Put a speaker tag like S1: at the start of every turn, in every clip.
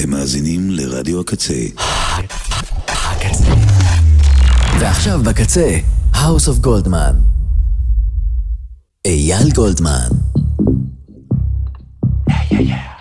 S1: אתם מאזינים לרדיו הקצה.
S2: הקצה. ועכשיו בקצה, House of Goldman. אייל גולדמן. Yeah, yeah, yeah.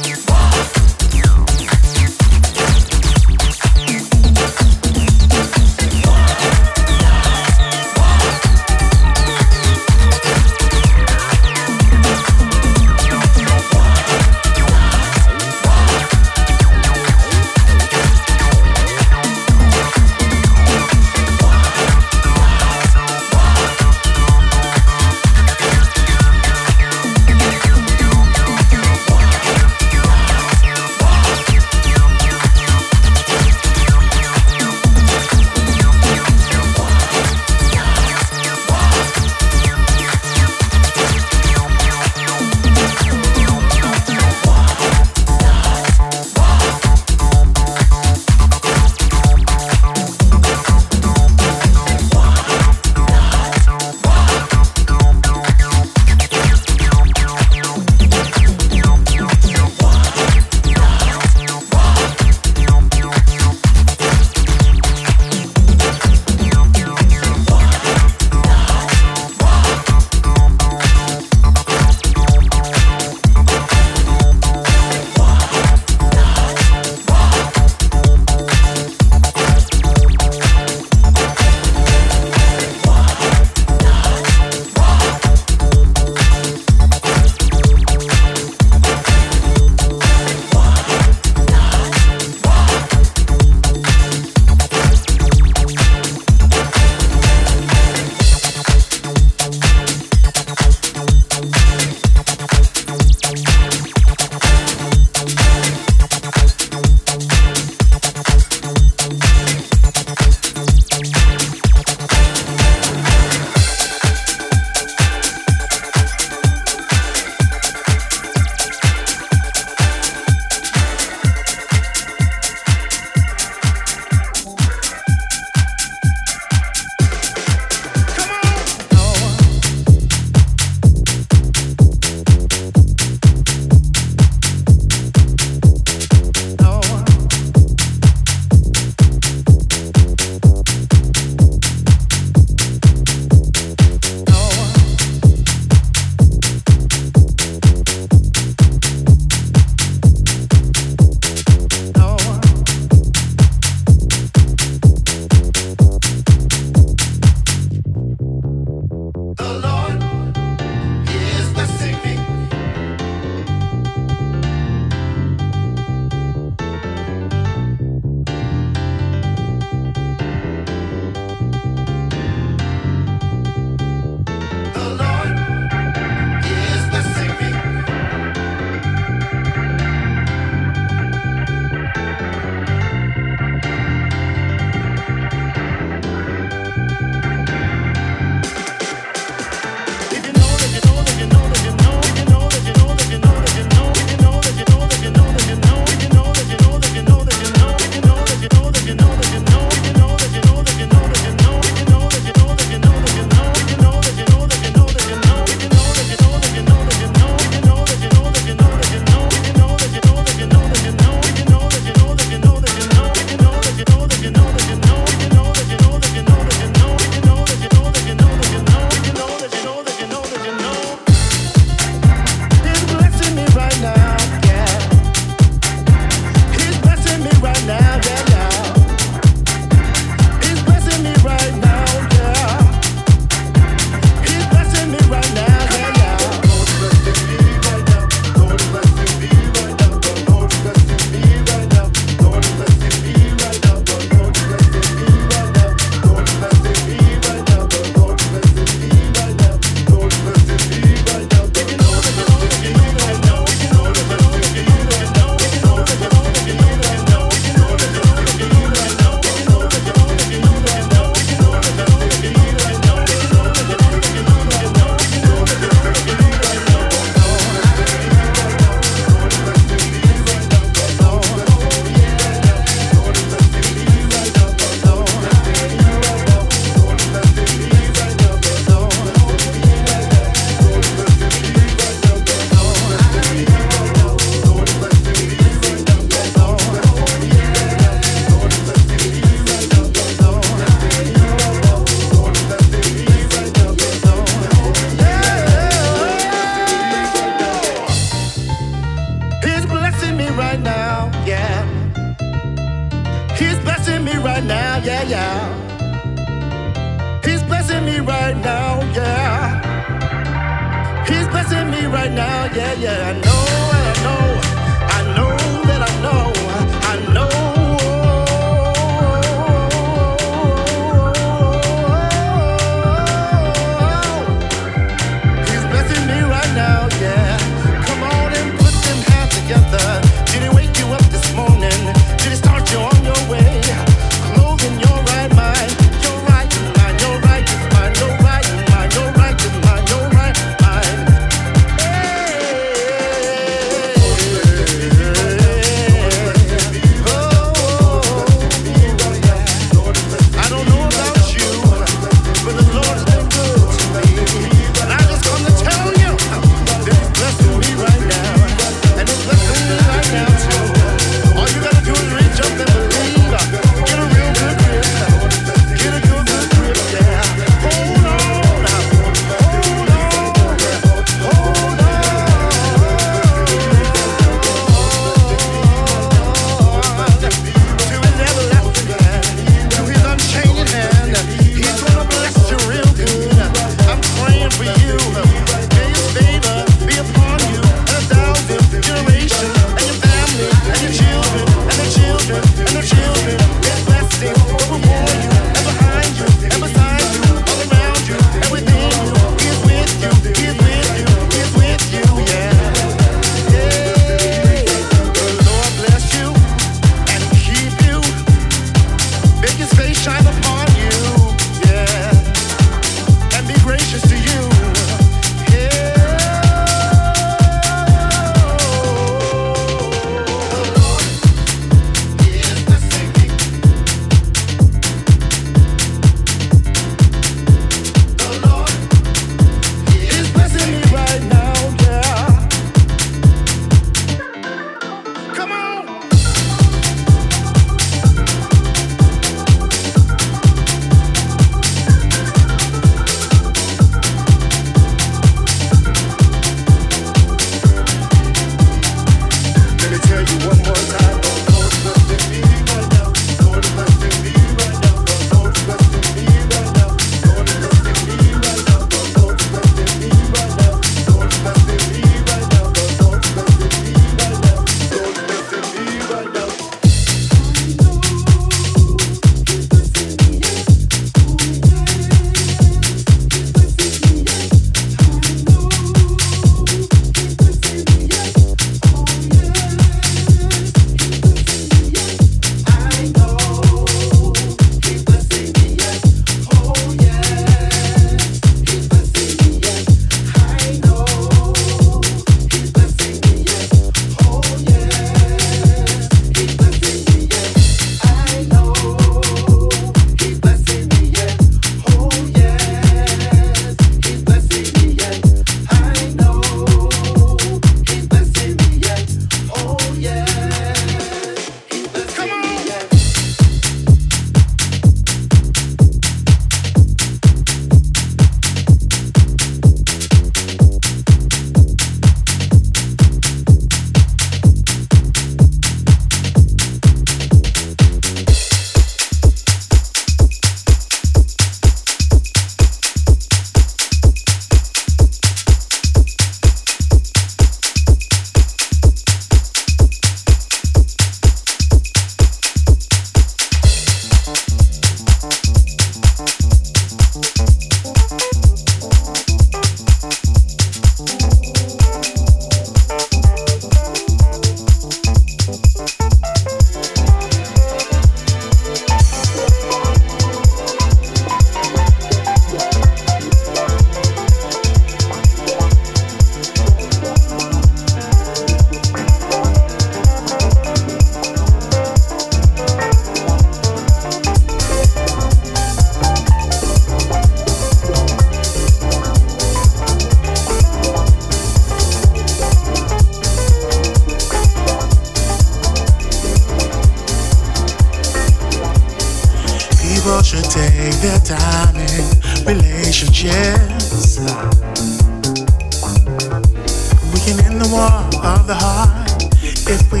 S3: For the heart
S4: if we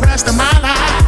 S4: rest of my life. We'll wait for you.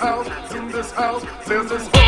S5: house, in this house, there's this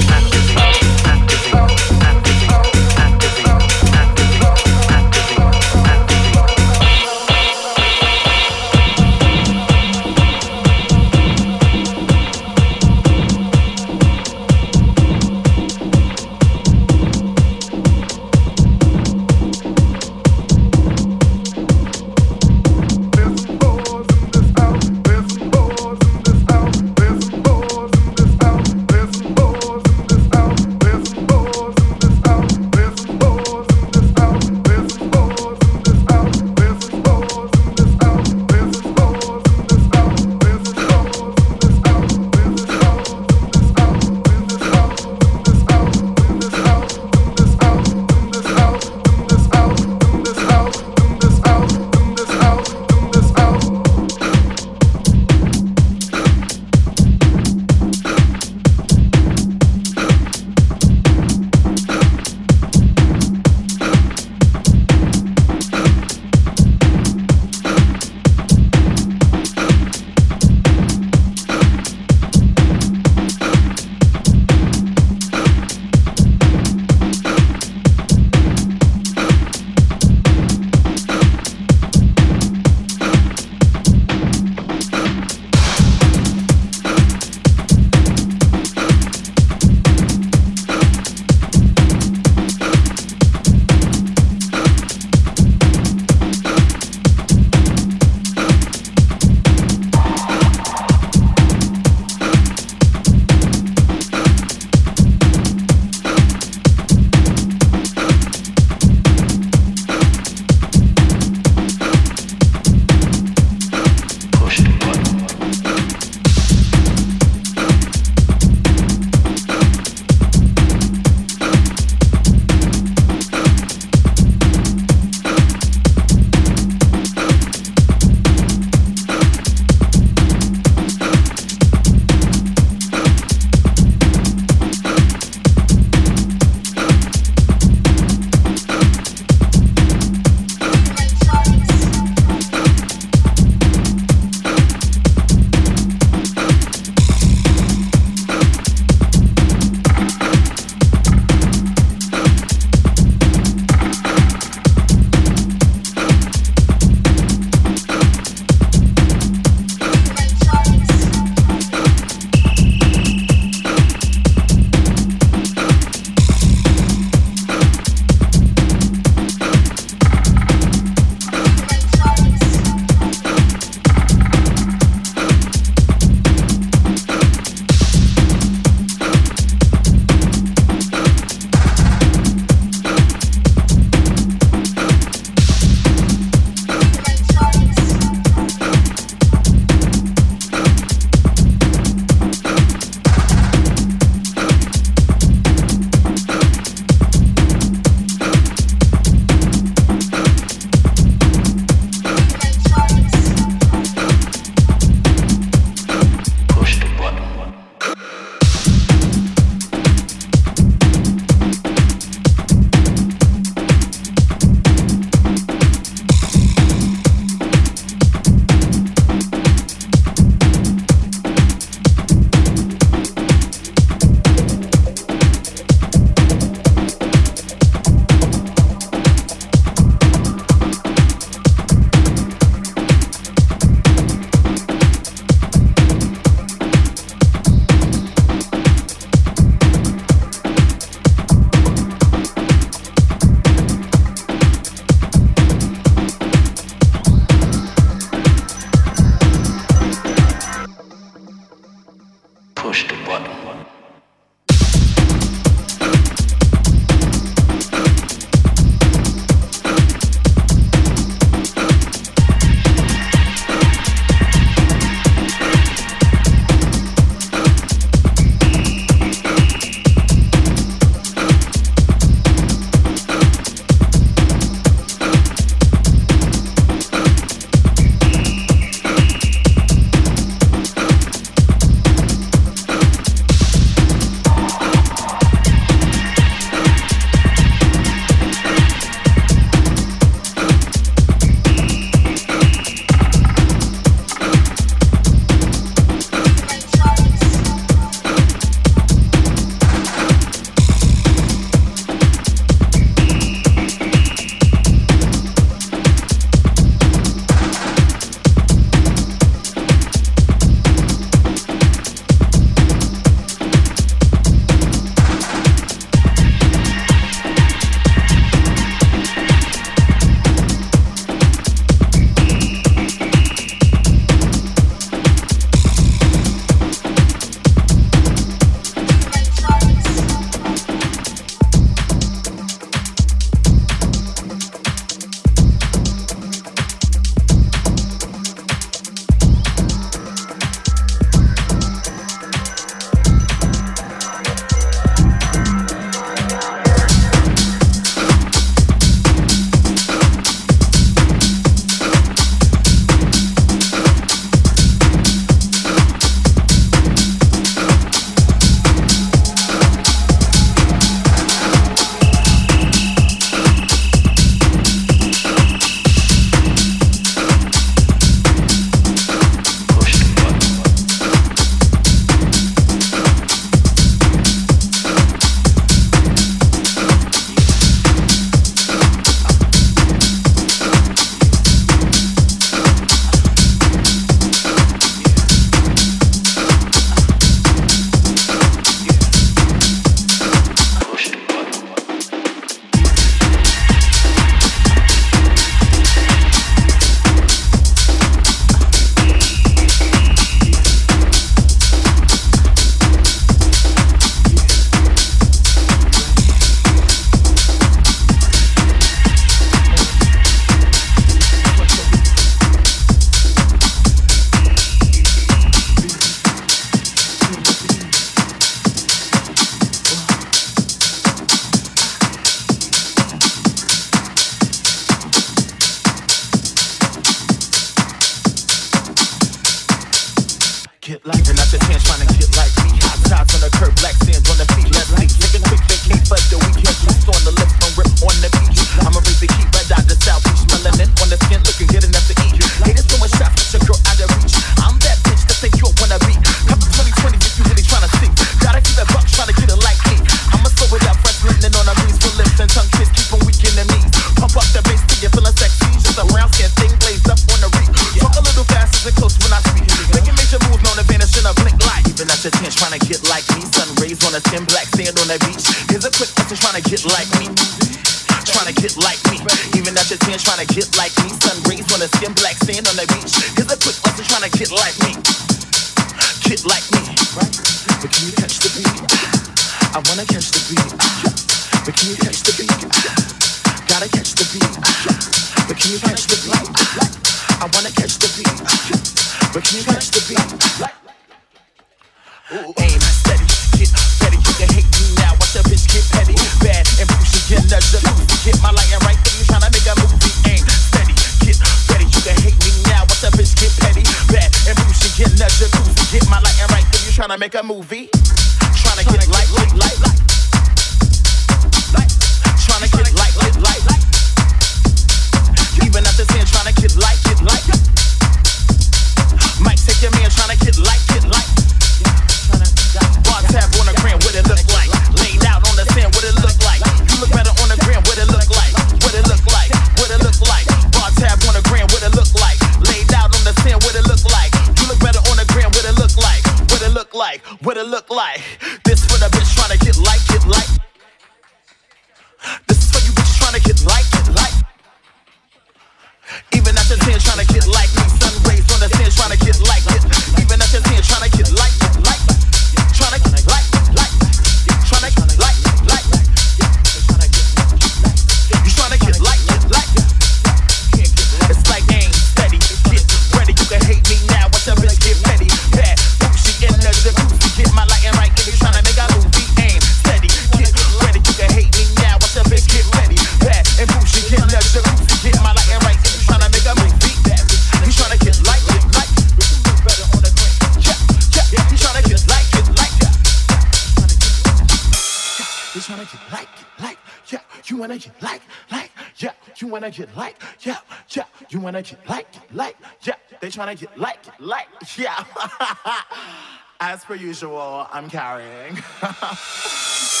S5: usual, I'm carrying.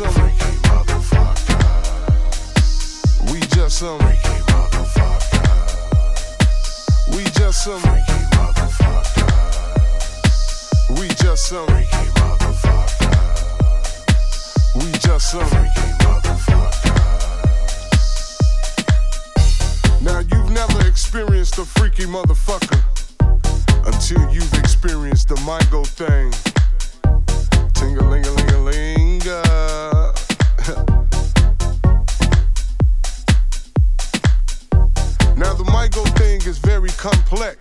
S6: some freaky motherfuckers. We just some freaky motherfuckers. We just some freaky motherfuckers. We just some freaky motherfuckers. We just some freaky motherfuckers. Now you've never experienced a freaky motherfucker until you've experienced the Migo thing. Tingle, linga linga linga. complex.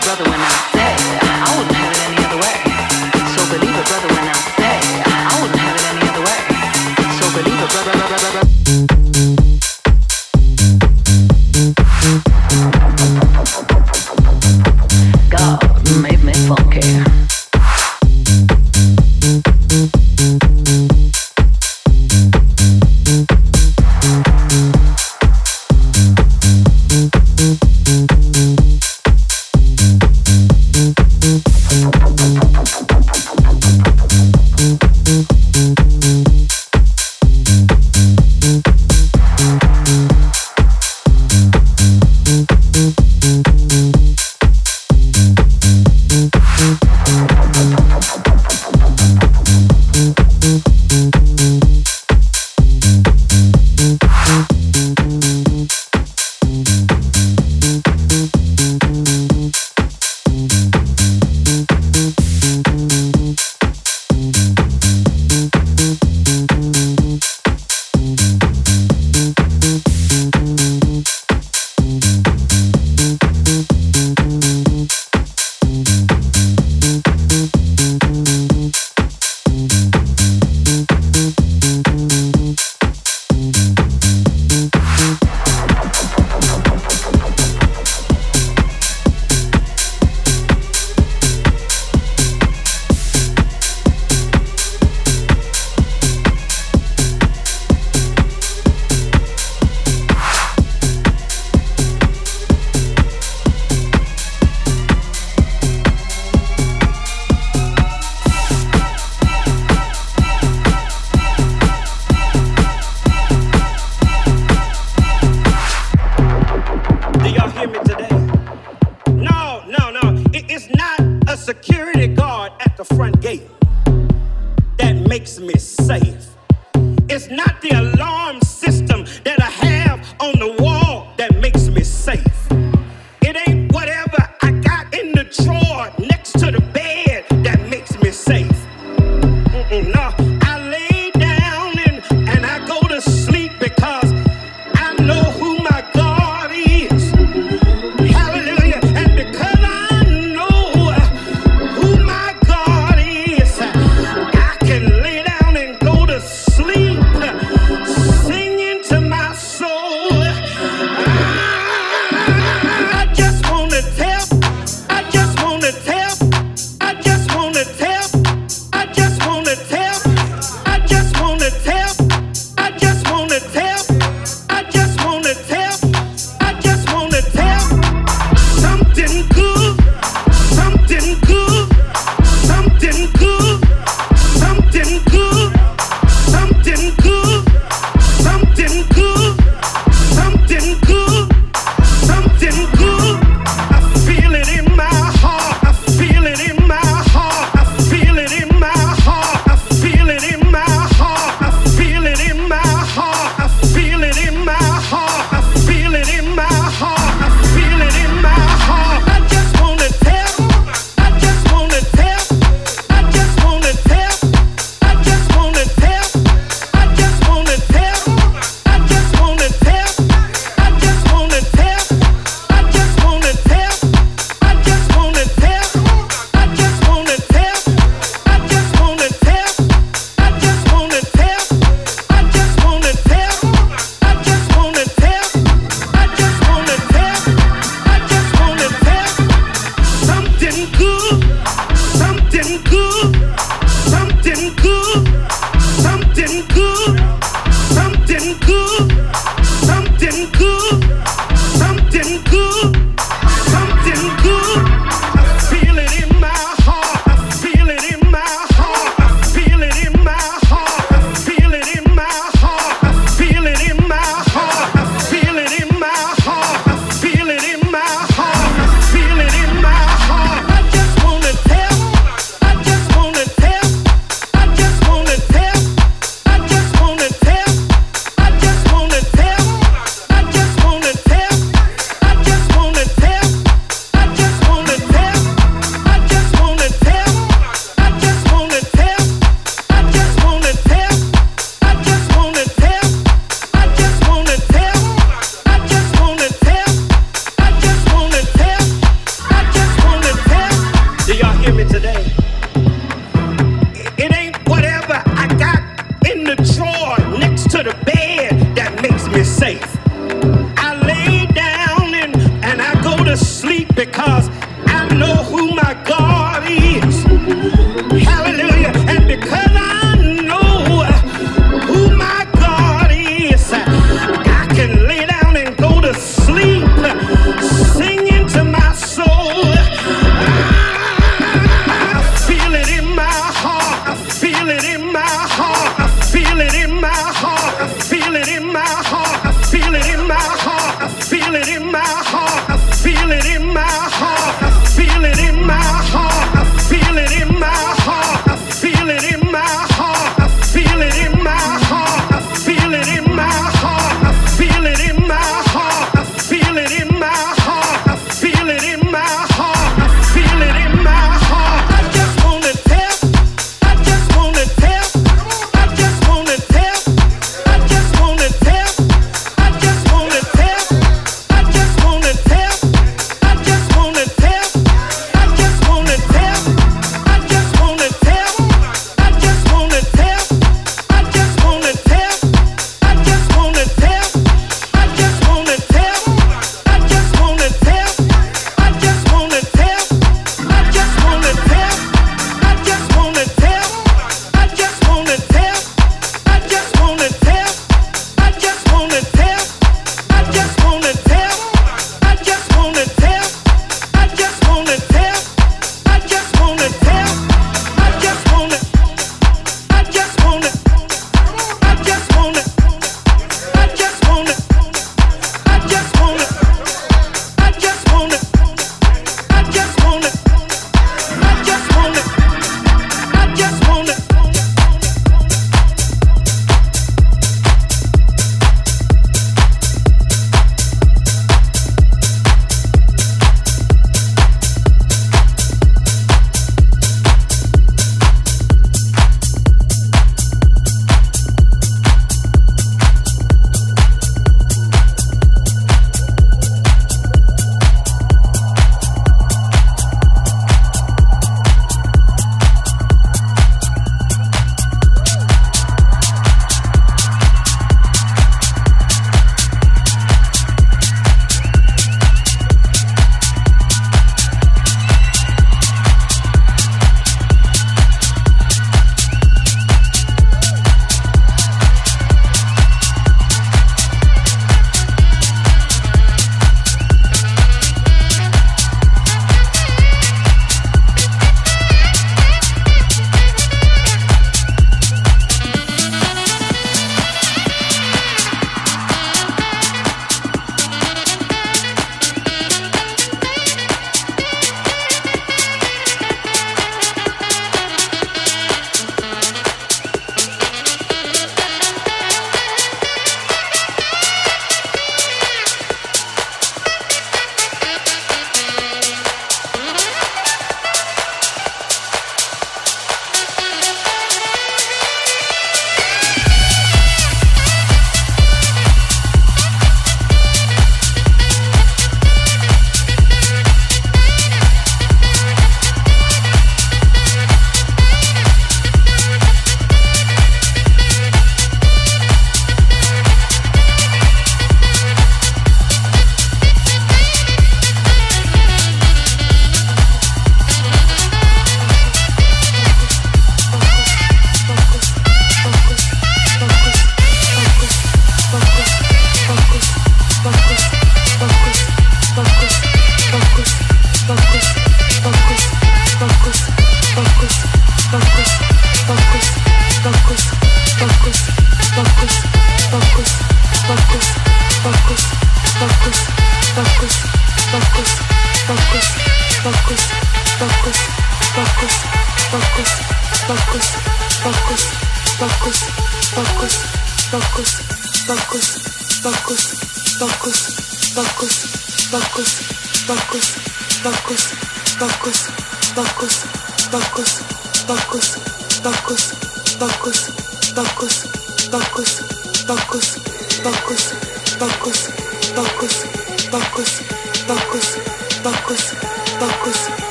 S4: Brother, when I say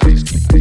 S7: dancing, keep